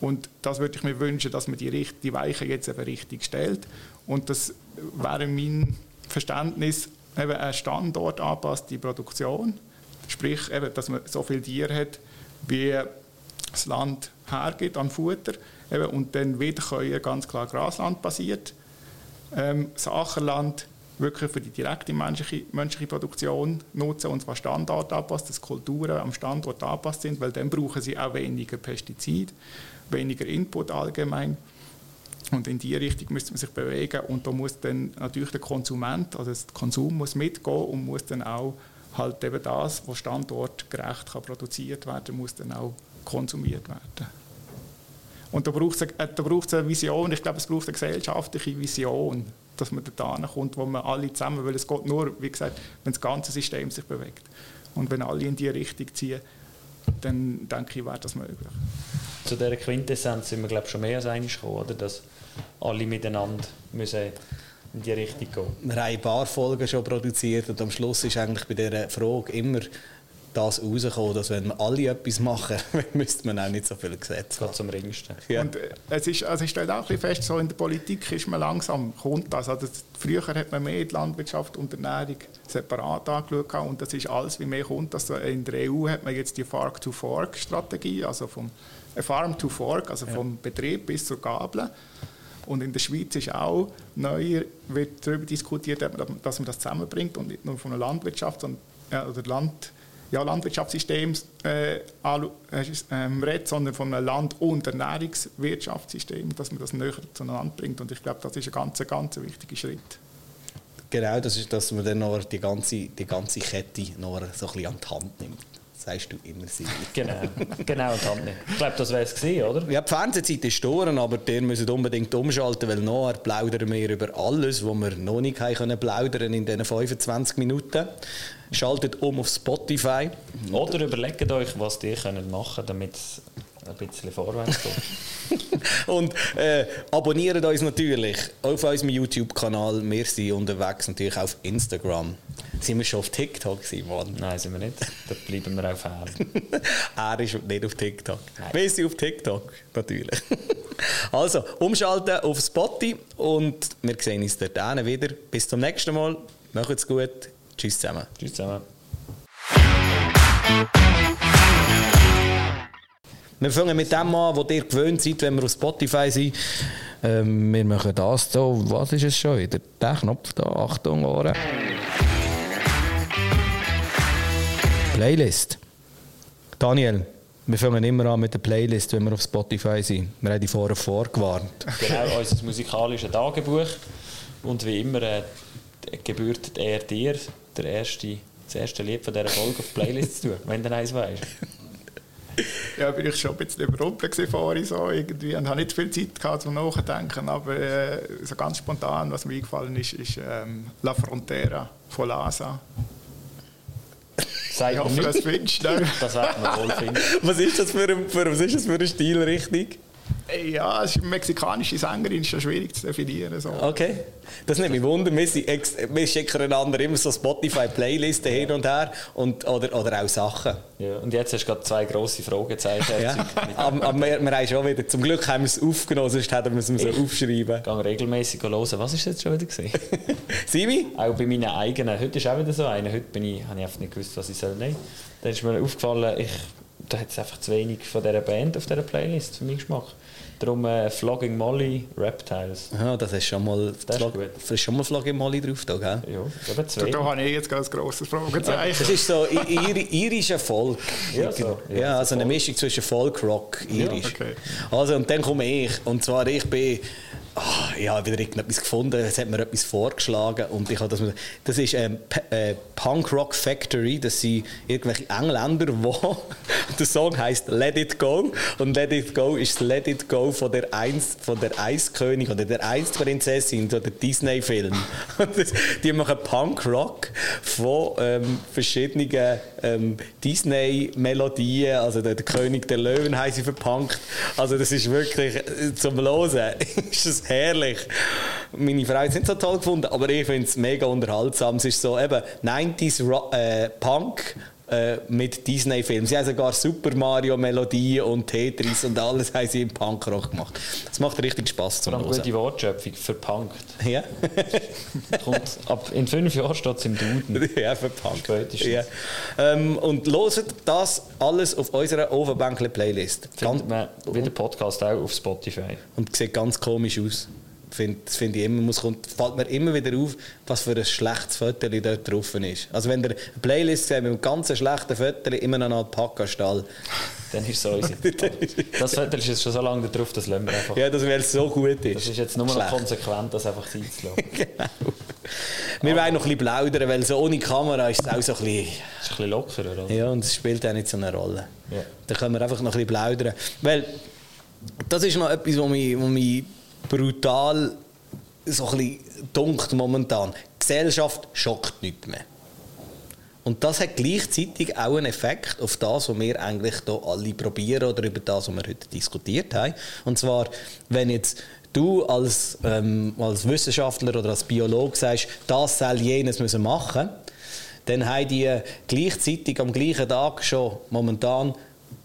[SPEAKER 2] Und das würde ich mir wünschen, dass man die, die Weichen jetzt eben richtig stellt. Und das wäre mein Verständnis, eben ein Standort anpasste Produktion, sprich, eben, dass man so viel Tiere hat, wie das Land hergibt an Futter, eben, und dann wieder ganz klar Grasland basiert ähm, das Ackerland wirklich für die direkte menschliche, menschliche Produktion nutzen und zwar Standort anpasst, dass Kulturen am Standort angepasst sind, weil dann brauchen sie auch weniger Pestizid, weniger Input allgemein. Und in diese Richtung müsste man sich bewegen und da muss dann natürlich der Konsument, also der Konsum muss mitgehen und muss dann auch halt eben das, was standortgerecht kann produziert werden, muss dann auch konsumiert werden. Und da braucht es eine, da braucht's eine Vision, ich glaube, es braucht eine gesellschaftliche Vision, dass man da kommt, wo man alle zusammen, weil es geht nur, wie gesagt, wenn das ganze System sich bewegt. Und wenn alle in diese Richtung ziehen, dann denke ich, wäre das möglich.
[SPEAKER 3] Zu dieser Quintessenz sind wir, glaube ich, schon mehr als einig gekommen, oder? dass alle miteinander müssen in die Richtung gehen.
[SPEAKER 4] Wir haben ein paar Folgen schon produziert und am Schluss ist eigentlich bei dieser Frage immer das rauskommen, dass wenn alle etwas machen, müsste man auch nicht so viel Gesetze
[SPEAKER 3] haben. zum Ringsten.
[SPEAKER 2] Ja. Und äh, es ist, also ich stelle auch ein fest, so in der Politik ist man langsam, kommt das. Also früher hat man mehr die Landwirtschaft und Ernährung separat angeschaut und das ist alles, wie mehr kommt. Also in der EU hat man jetzt die Farm-to-Fork-Strategie, also vom äh, Farm-to-Fork, also ja. vom Betrieb bis zur Gabel. Und in der Schweiz ist auch neu, wird darüber diskutiert, dass man das zusammenbringt und nicht nur von der Landwirtschaft sondern, äh, oder Land ja, Landwirtschaftssystem äh, äh, ähm, redet, sondern von einem Land- und Ernährungswirtschaftssystem, dass man das näher zueinander bringt. Und ich glaube, das ist ein ganz, ganz wichtiger Schritt.
[SPEAKER 4] Genau, das ist, dass man dann noch die ganze, die ganze Kette noch so ein bisschen an die Hand nimmt sagst du immer sie.
[SPEAKER 3] Genau, genau und Hand Ich glaube, das wäre es gewesen, oder?
[SPEAKER 4] Ja, die Fernsehzeit ist durch, aber ihr müsst unbedingt umschalten, weil nachher plaudern wir über alles, was wir noch nicht können plaudern in diesen 25 Minuten. Schaltet um auf Spotify.
[SPEAKER 3] Oder überlegt euch, was ihr könnt machen könnt, damit es ein bisschen vorwärts geht.
[SPEAKER 4] und äh, abonniert uns natürlich auf unserem YouTube-Kanal. Wir sind unterwegs natürlich auf Instagram. Sind wir schon auf TikTok, Simon?
[SPEAKER 3] Nein, sind wir nicht. Da bleiben wir auch fern.
[SPEAKER 4] er ist nicht auf TikTok. Nein. Wir sind auf TikTok, natürlich. also, umschalten auf Spotify und wir sehen uns dort wieder. Bis zum nächsten Mal. Macht's gut. Tschüss zusammen.
[SPEAKER 3] Tschüss zusammen.
[SPEAKER 4] Wir fangen mit dem an, wo ihr gewöhnt seid, wenn wir auf Spotify sind. Ähm, wir machen das so, was ist es schon wieder? Der Knopf da, Achtung, Ohren. Playlist. Daniel, wir fangen immer an mit der Playlist, wenn wir auf Spotify sind. Wir haben die vorher vorgewarnt.
[SPEAKER 3] Genau, unser musikalisches Tagebuch. Und wie immer äh, gebührt er dir, der erste, das erste Lied von dieser Folge auf die Playlist zu tun, wenn du eins weißt.
[SPEAKER 2] Ja, bin ich schon ein bisschen überrumpelt vorhin so irgendwie und habe nicht viel Zeit gehabt zum Nachdenken, aber äh, so ganz spontan, was mir eingefallen ist, ist ähm, La Frontera von Lasa.
[SPEAKER 3] Sagt
[SPEAKER 2] ich hoffe, das findest du.
[SPEAKER 3] Das wird man wohl finden.
[SPEAKER 4] Was ist das für ein, für, was ist das für eine Stilrichtung?
[SPEAKER 2] Ja, es ist mexikanische Sängerin, ist ja schwierig zu definieren. So.
[SPEAKER 4] Okay. Das nimmt mich wunder. Wir, sind wir schicken einander immer so Spotify-Playlisten hin und her und, oder, oder auch Sachen.
[SPEAKER 3] Ja, und jetzt hast du gerade zwei grosse Fragezeichen.
[SPEAKER 4] ja. aber, aber wir, wir haben schon wieder, zum Glück haben wir es aufgenommen, sonst hätten wir es müssen aufschreiben.
[SPEAKER 3] Ich gehe regelmäßig hören. Was war jetzt schon wieder gesehen?
[SPEAKER 4] Simi?
[SPEAKER 3] Auch bei meinen eigenen. Heute ist auch wieder so einer. Heute bin ich, habe ich einfach nicht gewusst, was ich soll nehmen. Dann ist mir aufgefallen, ich, da hat es einfach zu wenig von dieser Band auf dieser Playlist für meinen Geschmack. Darum äh, Flogging Molly, Reptiles.
[SPEAKER 4] Aha, das ist schon mal,
[SPEAKER 3] Das ist
[SPEAKER 4] Flog, das ist schon mal Flogging Molly drauf, da, gell?
[SPEAKER 3] Ja, eben zwei.
[SPEAKER 2] Da, da habe ich jetzt ganz grosses Fragezeichen.
[SPEAKER 4] Das ist so i- iri- irischer Folk.
[SPEAKER 3] Ja, so.
[SPEAKER 4] Ja,
[SPEAKER 3] Ja,
[SPEAKER 4] also
[SPEAKER 3] so
[SPEAKER 4] eine. Mischung zwischen Folk, Rock, Irisch.
[SPEAKER 2] okay.
[SPEAKER 4] Also, und dann komme ich. Und zwar, ich bin. Ah, ich habe wieder irgendetwas gefunden, es hat mir etwas vorgeschlagen. Und ich habe das, das ist ähm, äh, Punk Rock Factory, das sind irgendwelche Engländer, wo der Song heißt Let It Go. Und Let It Go ist das Let It Go von der Eins, von der Eiskönig oder der Eisprinzessin, so der Disney-Film. Die machen Punk Rock von ähm, verschiedenen ähm, Disney-Melodien, also der, der König der Löwen haben sie verpunkt. Also das ist wirklich äh, zum Losen herrlich. Meine Frau hat es nicht so toll gefunden, aber ich finde es mega unterhaltsam. Es ist so eben 90s Ro äh, Punk äh, mit Disney-Filmen. Sie haben sogar Super Mario-Melodien und Tetris und alles haben sie im Punkrock gemacht. Das macht richtig Spaß zum Hören.
[SPEAKER 3] gute Wortschöpfung, verpunkt.
[SPEAKER 4] Ja,
[SPEAKER 3] Kommt, ab, in fünf Jahren steht es im Duden.
[SPEAKER 4] ja verpunkt.
[SPEAKER 3] Spätestens.
[SPEAKER 4] Ja. Ähm, und loset das alles auf unserer. Ganz-
[SPEAKER 3] man wie der Podcast auch auf Spotify.
[SPEAKER 4] Und sieht ganz komisch aus. Find, das finde ich immer, muss, kommt, fällt mir immer wieder auf, was für ein schlechtes Foto dort drauf ist. Also wenn ihr eine Playlist seht mit einem ganz schlechten Foto, immer noch einen Alpaka-Stall.
[SPEAKER 3] Dann ist es so unsere. Das Foto ist jetzt schon so lange drauf, das lassen wir einfach.
[SPEAKER 4] Ja, das wäre so gut ist.
[SPEAKER 3] Das ist jetzt nur noch konsequent, das einfach sein zu lassen.
[SPEAKER 4] genau. Wir wollen noch ein bisschen plaudern, weil so ohne Kamera ist es auch so ein bisschen...
[SPEAKER 3] Ist ein bisschen lockerer, oder?
[SPEAKER 4] Ja, und es spielt auch nicht so eine Rolle.
[SPEAKER 3] Ja.
[SPEAKER 4] Da können wir einfach noch ein bisschen plaudern. Weil das ist noch etwas, was mich, was mich brutal so ein bisschen momentan. Die Gesellschaft schockt nicht mehr. Und das hat gleichzeitig auch einen Effekt auf das, was wir eigentlich hier alle probieren oder über das, was wir heute diskutiert haben. Und zwar, wenn jetzt du als, ähm, als Wissenschaftler oder als Biologe sagst, das soll jenes müssen machen, dann haben die gleichzeitig am gleichen Tag schon momentan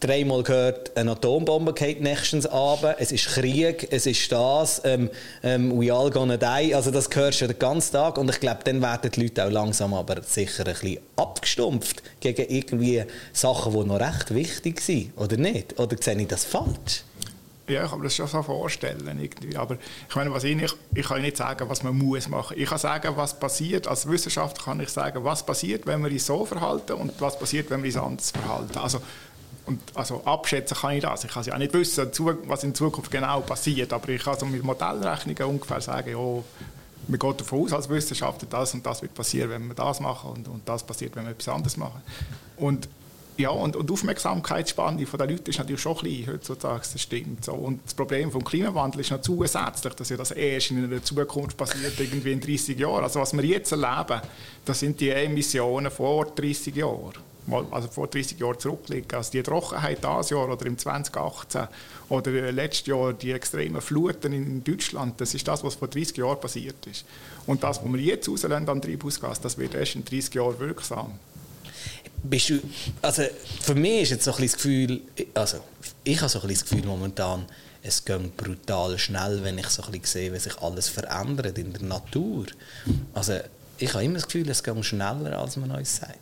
[SPEAKER 4] dreimal gehört, eine Atombombe geht nächstens Abend, es ist Krieg, es ist das, ähm, ähm, we all gonna die, also das hörst du den ganzen Tag und ich glaube, dann werden die Leute auch langsam aber sicher ein bisschen abgestumpft gegen irgendwie Sachen, die noch recht wichtig sind, oder nicht? Oder sehe ich das falsch?
[SPEAKER 2] Ja, ich kann mir das schon so vorstellen. Irgendwie. Aber ich meine, was ich, nicht, ich kann nicht sagen, was man muss machen. Ich kann sagen, was passiert. Als Wissenschaftler kann ich sagen, was passiert, wenn wir uns so verhalten und was passiert, wenn wir uns anders verhalten. Also, und, also abschätzen kann ich das. Ich kann ja auch nicht wissen, was in Zukunft genau passiert. Aber ich kann so mit Modellrechnungen ungefähr sagen, ja, man geht davon aus als Wissenschaftler, das und das wird passieren, wenn wir das machen und, und das passiert, wenn wir etwas anderes machen. Und ja, und, und die Aufmerksamkeitsspanne der Leute ist natürlich schon klein heutzutage, das stimmt. So. Und das Problem vom Klimawandel ist noch zusätzlich, dass ja das erst in der Zukunft passiert, irgendwie in 30 Jahren. Also was wir jetzt erleben, das sind die Emissionen vor 30 Jahren. Also vor 30 Jahren zurückliegen. Also die Trockenheit dieses Jahr oder im 2018 oder äh, letztes Jahr die extremen Fluten in Deutschland, das ist das, was vor 30 Jahren passiert ist. Und das, was wir jetzt rauslassen an Treibhausgas, das wird erst in 30 Jahren wirksam.
[SPEAKER 4] Bist du, also für mich ist jetzt so ein bisschen das Gefühl, also ich habe so ein bisschen das Gefühl momentan, es geht brutal schnell, wenn ich so ein bisschen sehe, wie sich alles verändert in der Natur. Also ich habe immer das Gefühl, es geht schneller, als man uns sagt.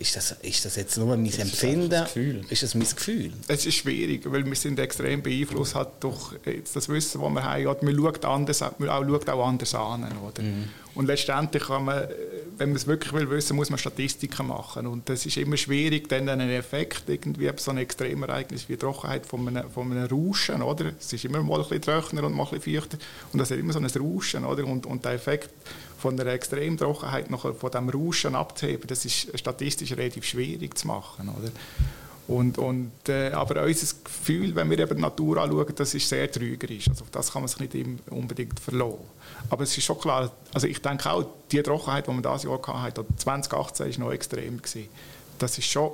[SPEAKER 4] Ist das, ist das jetzt nur mein das Empfinden? Das ist das mein Gefühl?
[SPEAKER 2] Es ist schwierig, weil wir sind extrem beeinflusst halt durch das Wissen, das wir haben. Man schaut, anders, man auch, schaut auch anders an. Oder? Mhm. Und letztendlich kann man, wenn man es wirklich will wissen, muss man Statistiken machen. Und das ist immer schwierig, dann einen Effekt, irgendwie so ein Extremereignis wie Trockenheit von einem, von einem Rauschen, oder? Es ist immer mal ein bisschen trockener und mal ein bisschen feuchter. Und das ist immer so ein Rauschen, oder? Und, und der Effekt von einer Extremtrockenheit noch von dem Rauschen abzuheben, das ist statistisch relativ schwierig zu machen, oder? Und, und, äh, aber unser Gefühl, wenn wir eben die Natur anschauen, das ist sehr trügerisch. Also auf das kann man sich nicht unbedingt verlassen. Aber es ist schon klar, also ich denke auch, die Trockenheit, die wir dieses Jahr hatten, 2018 war noch extrem. Gewesen. Das ist schon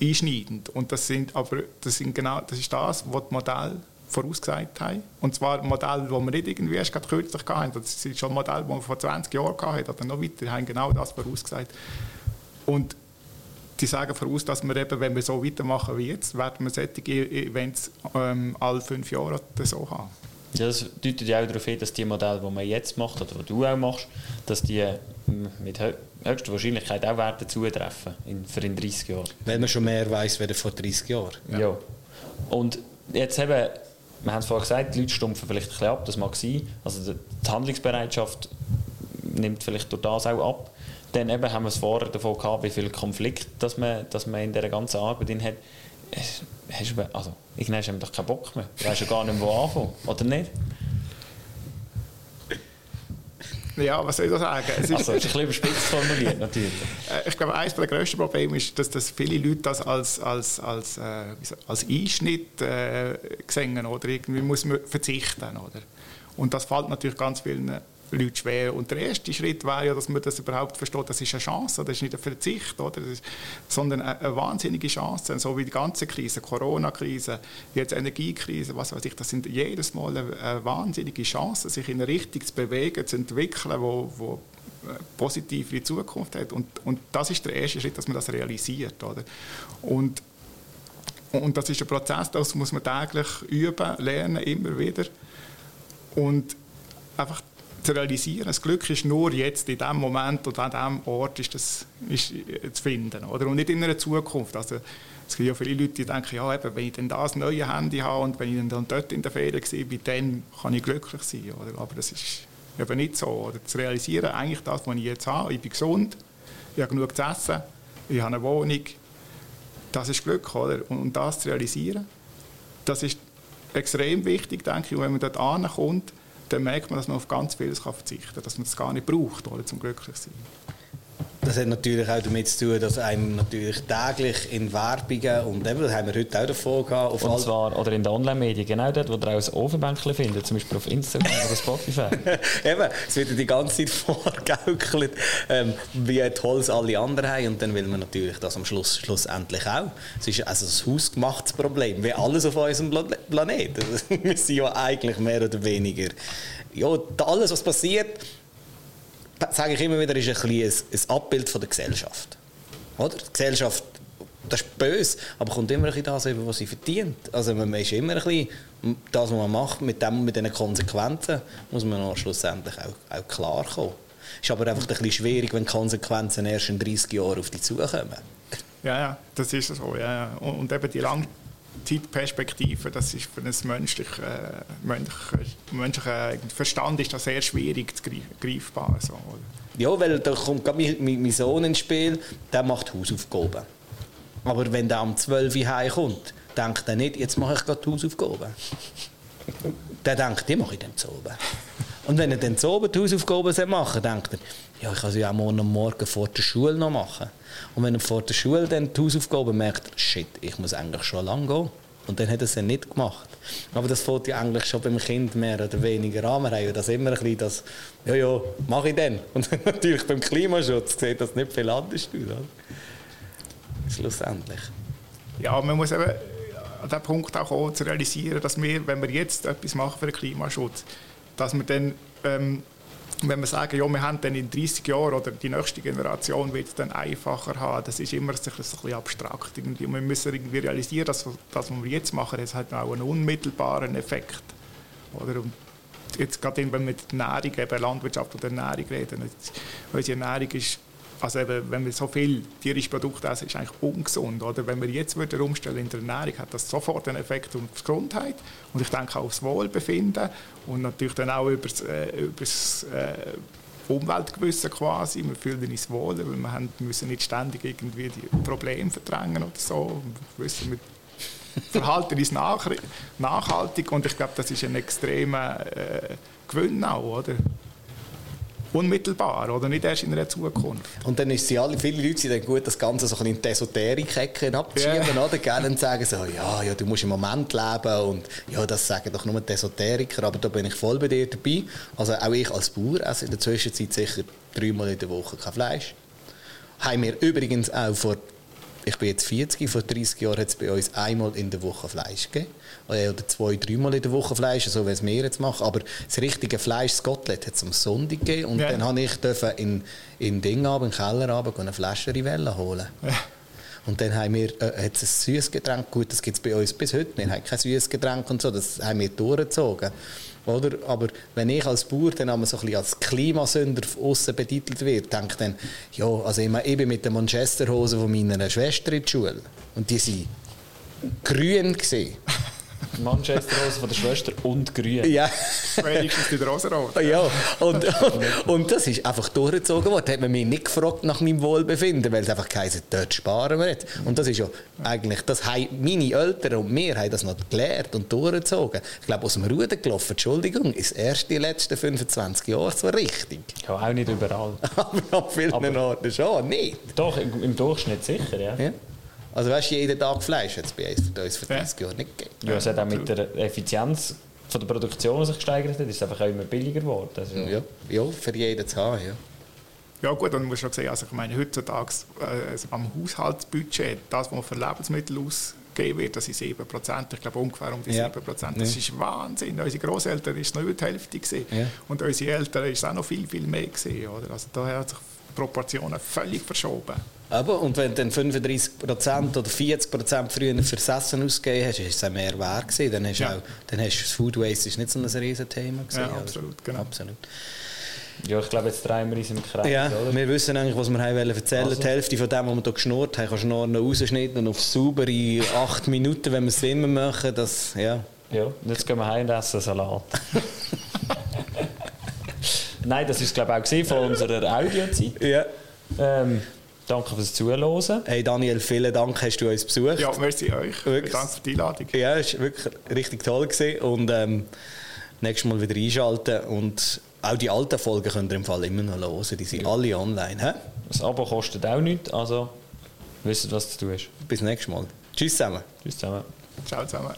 [SPEAKER 2] einschneidend. Und das, sind, aber das, sind genau, das ist das, was die Modelle vorausgesagt haben. Und zwar Modelle, die wir nicht irgendwie erst gerade kürzlich hatten. Das sind schon Modelle, die wir vor 20 Jahren hatten oder noch weiter, haben genau das vorausgesagt. Und die sagen voraus, dass wir eben, wenn wir so weitermachen wie jetzt, werden wir solche Events ähm, alle fünf Jahre so haben.
[SPEAKER 3] Ja, das deutet ja auch darauf hin, dass die Modelle, die man jetzt macht oder die du auch machst, dass die mit höchster Wahrscheinlichkeit auch werden zutreffen in, für in 30 Jahren.
[SPEAKER 4] Weil man schon mehr weiß als vor 30 Jahren.
[SPEAKER 3] Ja. ja. Und jetzt eben, wir haben es vorhin gesagt, die Leute stumpfen vielleicht ein bisschen ab, das mag sein. Also die Handlungsbereitschaft nimmt vielleicht durch das auch ab. Dann eben haben wir es vorher davon gehabt, wie viel Konflikt dass man, dass man in dieser ganzen Arbeit hat. Hast du, also, irgendwann du doch keinen Bock mehr. Du weißt ja gar nicht, wo anfangen, oder nicht?
[SPEAKER 2] Ja, was soll ich da sagen?
[SPEAKER 3] Es ist, also, ist ein bisschen überspitzt formuliert, natürlich.
[SPEAKER 2] Äh, ich glaube, eines der grössten Probleme ist, dass, dass viele Leute das als, als, als, äh, als Einschnitt äh, sehen oder irgendwie muss man verzichten. Oder? Und das fällt natürlich ganz vielen Leute schwer. Und der erste Schritt wäre ja, dass man das überhaupt versteht, das ist eine Chance, das ist nicht ein Verzicht, oder? Ist, sondern eine, eine, wahnsinnige Chance, so wie die ganze Krise, Corona-Krise, jetzt Energiekrise, was weiß ich, das sind jedes Mal eine, eine wahnsinnige Chance, sich in eine Richtung zu bewegen, zu entwickeln, wo, wo äh, positiv die Zukunft hat. Und, und das ist der erste Schritt, dass man das realisiert. Oder? Und, und das ist ein Prozess, das muss man täglich üben, lernen, immer wieder. Und einfach zu realisieren. Das Glück ist nur jetzt, in dem Moment und an dem Ort ist das ist zu finden. Oder? Und nicht in einer Zukunft. Also, es gibt ja viele Leute, die denken, ja, eben, wenn ich dann das neue Handy habe und wenn ich dann dort in der Ferien war, dann kann ich glücklich sein. Oder? Aber das ist eben nicht so. Oder zu realisieren, eigentlich das, was ich jetzt habe, ich bin gesund, ich habe genug zu essen, ich habe eine Wohnung, das ist Glück. Oder? Und das zu realisieren, das ist extrem wichtig, denke ich. Wenn man dort ankommt, dann merkt man, dass man auf ganz vieles verzichten kann, dass man es gar nicht braucht, oder, zum glücklich sein.
[SPEAKER 4] Das hat natürlich auch damit zu tun, dass einem natürlich täglich in Werbungen und eben, das haben wir heute auch davon gehabt.
[SPEAKER 3] Auf und zwar, oder in den Online-Medien, genau dort, wo ihr auch ein Ofenbänkchen findet, zum Beispiel auf Instagram oder Spotify.
[SPEAKER 4] eben, es wird die ganze Zeit vorgegaukelt, ähm, wie toll es alle anderen haben und dann will man natürlich das am Schluss schlussendlich auch. Es ist also ein hausgemachtes Problem, wie alles auf unserem Planeten. wir sind ja eigentlich mehr oder weniger, ja, alles was passiert, sage ich immer wieder, ist ein, ein, ein Abbild von der Gesellschaft. Oder? Die Gesellschaft, das ist böse, aber kommt immer ein bisschen das was sie verdient. Also man ist immer ein bisschen, das, was man macht, mit, dem, mit diesen Konsequenzen, muss man auch schlussendlich auch, auch klar kommen. Ist aber einfach ein bisschen schwierig, wenn die Konsequenzen erst in 30 Jahren auf dich zukommen.
[SPEAKER 2] Ja, ja, das ist so. Ja, ja. Und eben die lang Zeitperspektive, das ist für einen menschlichen, äh, menschlichen Verstand ist das sehr schwierig zu greifbar. So,
[SPEAKER 4] ja, weil da kommt gerade mein, mein, Sohn ins Spiel, der macht Hausaufgaben. Aber wenn der um 12 Uhr heimkommt, denkt er nicht, jetzt mache ich gerade Hausaufgaben. der denkt, die mache ich dann zu oben. Und wenn er dann zu oben die Hausaufgaben machen denkt er, ja, ich kann sie auch morgen, morgen vor der Schule noch machen. Und wenn er vor der Schule dann die Hausaufgaben merkt, shit, ich muss eigentlich schon lange gehen. Und dann hat er es dann nicht gemacht. Aber das fällt ja eigentlich schon beim Kind mehr oder weniger an. Wir haben ja das immer ein bisschen, das, ja, ja, mache ich dann. Und natürlich beim Klimaschutz sieht das nicht viel anders aus. Schlussendlich.
[SPEAKER 2] Ja, man muss eben an den Punkt auch kommen, zu realisieren, dass wir, wenn wir jetzt etwas machen für den Klimaschutz, dass wir dann ähm, wenn wir sagen, ja, wir haben dann in 30 Jahren oder die nächste Generation wird es dann einfacher haben, das ist immer ein bisschen abstrakt. Irgendwie. Wir müssen irgendwie realisieren, dass das, was wir jetzt machen, das hat auch einen unmittelbaren Effekt. Oder? Und jetzt gerade wenn wir mit Ernährung, eben Landwirtschaft oder Ernährung reden, unsere Ernährung ist also eben, wenn wir so viel tierische Produkte essen, ist eigentlich ungesund. Oder? Wenn wir jetzt wieder umstellen in der Ernährung, hat das sofort einen Effekt auf die Gesundheit und ich denke auch aufs Wohlbefinden und natürlich dann auch über das, äh, übers, äh, Umweltgewissen quasi. Wir fühlen uns wohl, weil wir haben, müssen nicht ständig irgendwie die Probleme verdrängen oder so. Wir wissen, wir verhalten uns nach, nachhaltig und ich glaube, das ist ein extremer äh, Gewinn auch, oder? Unmittelbar oder nicht erst in der Zukunft.
[SPEAKER 4] Und dann ist sie alle, viele Leute sind dann gut, das Ganze so ein in die Esoterik-Ecke abzuschieben, yeah. oder? Gerne sagen so, ja, ja, du musst im Moment leben und ja, das sagen doch nur die Esoteriker, aber da bin ich voll bei dir dabei. Also auch ich als Bauer esse in der Zwischenzeit sicher dreimal in der Woche kein Fleisch. Haben wir übrigens auch vor ich bin jetzt 40, vor 30 Jahren hat es bei uns einmal in der Woche Fleisch gegeben. Oder zwei, dreimal in der Woche Fleisch, so wie es wir jetzt machen. Aber das richtige Fleisch, das Gottlet, hat es am Sonntag gegeben. Und ja. dann habe ich in, in Ding in den Keller runter, eine Flasche Rivella holen. Ja. Und dann haben wir äh, ein süßes Getränk. Gut, das gibt es bei uns bis heute. Wir haben kein süßes Getränk und so. Das haben wir durchgezogen. Oder? Aber wenn ich als Bauer dann einmal so ein bisschen als Klimasünder außen betitelt werde, denke ich dann, ja, also ich, bin mit den Manchesterhosen von meiner Schwester in die Schule und die waren grün. Gewesen.
[SPEAKER 3] Manchester-Rose von der Schwester und grün.
[SPEAKER 4] Ja.
[SPEAKER 2] Wenigstens die Rosenrot.
[SPEAKER 4] Ja, und, und, und, das ist einfach durchgezogen worden. Da hat man mich nicht gefragt nach meinem Wohlbefinden, weil es einfach geheißen dort sparen wir jetzt. Und das ist ja eigentlich, das haben meine Eltern und wir haben das noch gelernt und durchgezogen. Ich glaube, aus dem Ruder gelaufen, Entschuldigung, ist erst die letzten 25 Jahre so richtig.
[SPEAKER 3] Ja, auch nicht überall.
[SPEAKER 4] Aber an vielen Orten schon, nicht.
[SPEAKER 3] Doch, im Durchschnitt sicher, ja. ja.
[SPEAKER 4] Also weißt du, jeden Tag Fleisch hat es bei uns für 30 ja. Jahre nicht gegeben.
[SPEAKER 3] Ja, es hat auch mit der Effizienz von der Produktion sich gesteigert hat, ist es einfach auch immer billiger geworden. Also
[SPEAKER 4] ja, ja, für jeden zu haben, ja.
[SPEAKER 2] Ja gut, dann musst du auch sehen, also ich meine, heutzutage äh, also am Haushaltsbudget, das, was für Lebensmittel ausgegeben wird, das ist 7%, ich glaube ungefähr um die ja. 7%. Das ja. ist Wahnsinn. Unsere Großeltern ist noch über die Hälfte gesehen ja. und unsere Eltern ist auch noch viel, viel mehr gesehen. Oder? Also daher hat sich Proportionen völlig verschoben.
[SPEAKER 4] Aber, und wenn du dann 35% oder 40% früher fürs Essen ausgegeben hast, ist es mehr wert gewesen. Dann hast, ja. auch, dann hast das Food Waste ist nicht so ein riesen Thema gewesen.
[SPEAKER 2] Ja, absolut, genau. absolut.
[SPEAKER 3] Ja, ich glaube, jetzt drehen wir uns im Kreis,
[SPEAKER 4] ja, oder? Wir wissen eigentlich, was wir haben erzählen also. Die Hälfte von dem, was wir hier geschnurrt haben, kannst du noch rausschneiden und auf saubere 8 Minuten, wenn wir es immer machen, das, ja.
[SPEAKER 3] Ja, jetzt gehen wir heim und essen Salat. Nein, das war glaube ich auch von unserer Audiozeit.
[SPEAKER 4] Ja.
[SPEAKER 3] Ähm, Danke fürs Zuhören.
[SPEAKER 4] Hey Daniel, vielen Dank, hast du uns besucht.
[SPEAKER 2] Ja, merci euch. Wirklich. Danke für die Einladung.
[SPEAKER 4] Ja, es war wirklich richtig toll. Gewesen. Und ähm, nächstes Mal wieder einschalten. Und auch die alten Folgen könnt ihr im Fall immer noch hören. Die sind ja. alle online. He?
[SPEAKER 3] Das Abo kostet auch nichts, also wisst was du tust.
[SPEAKER 4] Bis nächstes Mal. Tschüss zusammen.
[SPEAKER 3] Tschüss zusammen.
[SPEAKER 2] Ciao zusammen.